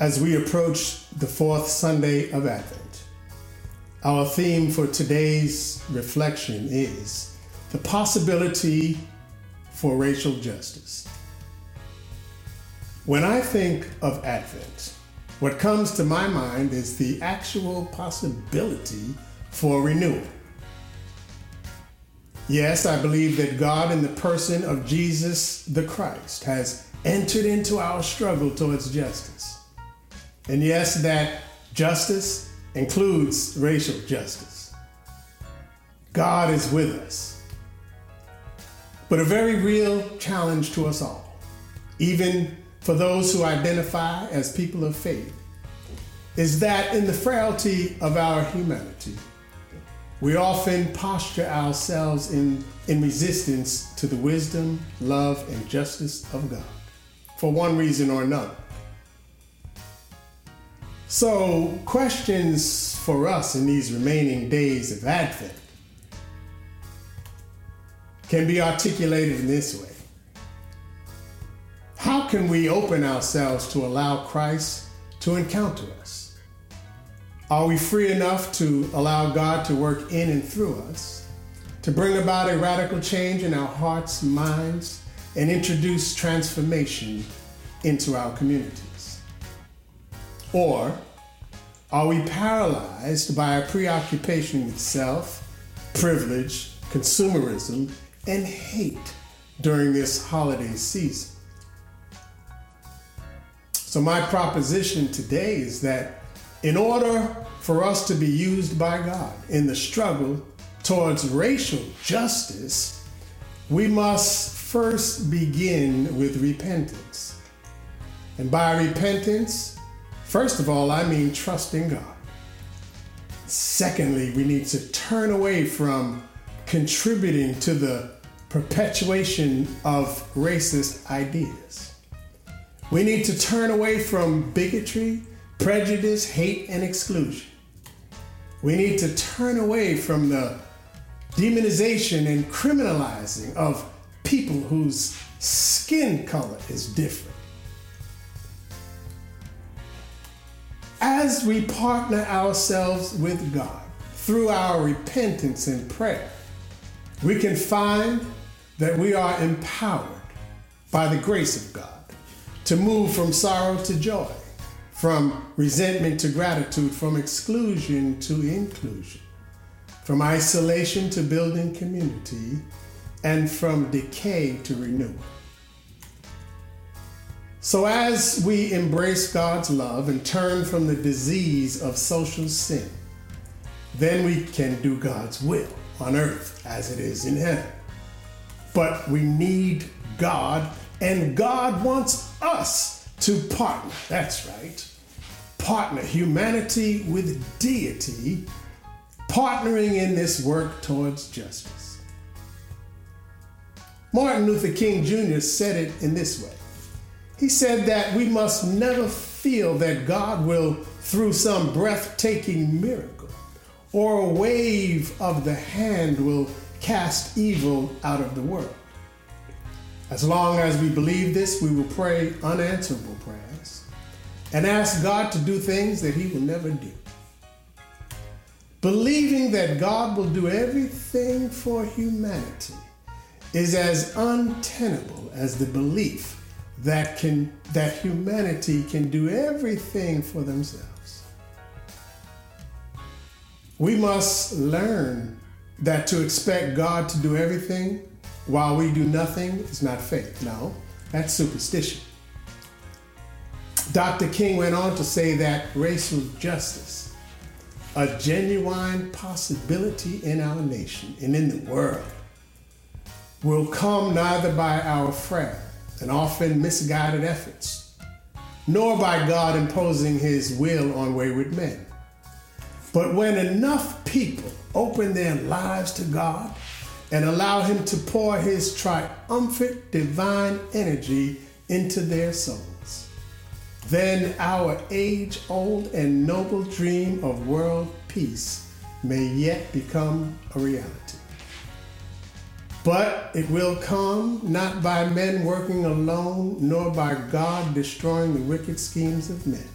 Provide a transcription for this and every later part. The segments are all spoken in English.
as we approach the fourth Sunday of Advent. Our theme for today's reflection is the possibility for racial justice. When I think of Advent, what comes to my mind is the actual possibility for renewal. Yes, I believe that God, in the person of Jesus the Christ, has entered into our struggle towards justice. And yes, that justice includes racial justice. God is with us. But a very real challenge to us all, even for those who identify as people of faith, is that in the frailty of our humanity, we often posture ourselves in, in resistance to the wisdom, love, and justice of God for one reason or another. So, questions for us in these remaining days of Advent can be articulated in this way How can we open ourselves to allow Christ to encounter us? Are we free enough to allow God to work in and through us, to bring about a radical change in our hearts, minds, and introduce transformation into our communities? Or are we paralyzed by a preoccupation with self, privilege, consumerism, and hate during this holiday season? So, my proposition today is that in order for us to be used by God in the struggle towards racial justice, we must first begin with repentance. And by repentance, first of all, I mean trust in God. Secondly, we need to turn away from contributing to the perpetuation of racist ideas. We need to turn away from bigotry prejudice, hate, and exclusion. We need to turn away from the demonization and criminalizing of people whose skin color is different. As we partner ourselves with God through our repentance and prayer, we can find that we are empowered by the grace of God to move from sorrow to joy from resentment to gratitude, from exclusion to inclusion, from isolation to building community, and from decay to renewal. So, as we embrace God's love and turn from the disease of social sin, then we can do God's will on earth as it is in heaven. But we need God, and God wants us to partner. That's right partner humanity with deity, partnering in this work towards justice. Martin Luther King Jr. said it in this way He said that we must never feel that God will, through some breathtaking miracle or a wave of the hand, will cast evil out of the world. As long as we believe this, we will pray unanswerable prayers and ask God to do things that He will never do. Believing that God will do everything for humanity is as untenable as the belief that can that humanity can do everything for themselves. We must learn that to expect God to do everything while we do nothing is not faith. No, that's superstition. Dr. King went on to say that racial justice, a genuine possibility in our nation and in the world, will come neither by our frail and often misguided efforts, nor by God imposing his will on wayward men. But when enough people open their lives to God and allow him to pour his triumphant divine energy into their souls, then our age old and noble dream of world peace may yet become a reality. But it will come not by men working alone, nor by God destroying the wicked schemes of men,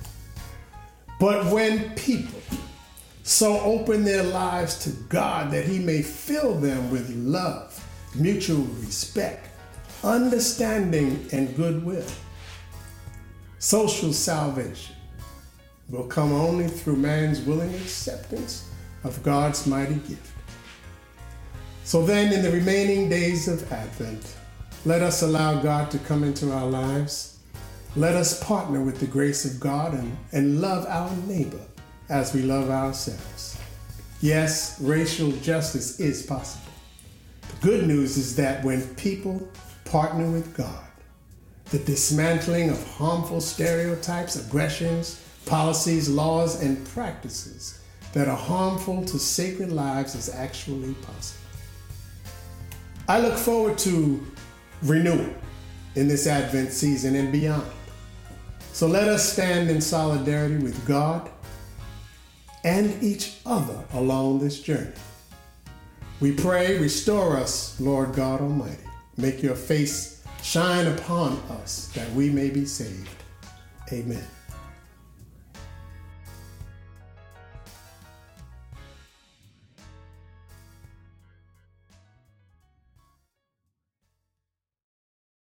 But when people so open their lives to God that He may fill them with love, mutual respect, understanding, and goodwill, social salvation will come only through man's willing acceptance of God's mighty gift. So then, in the remaining days of Advent, let us allow God to come into our lives. Let us partner with the grace of God and, and love our neighbor as we love ourselves. Yes, racial justice is possible. The good news is that when people partner with God, the dismantling of harmful stereotypes, aggressions, policies, laws, and practices that are harmful to sacred lives is actually possible. I look forward to renewal in this Advent season and beyond. So let us stand in solidarity with God and each other along this journey. We pray, restore us, Lord God Almighty. Make your face shine upon us that we may be saved. Amen.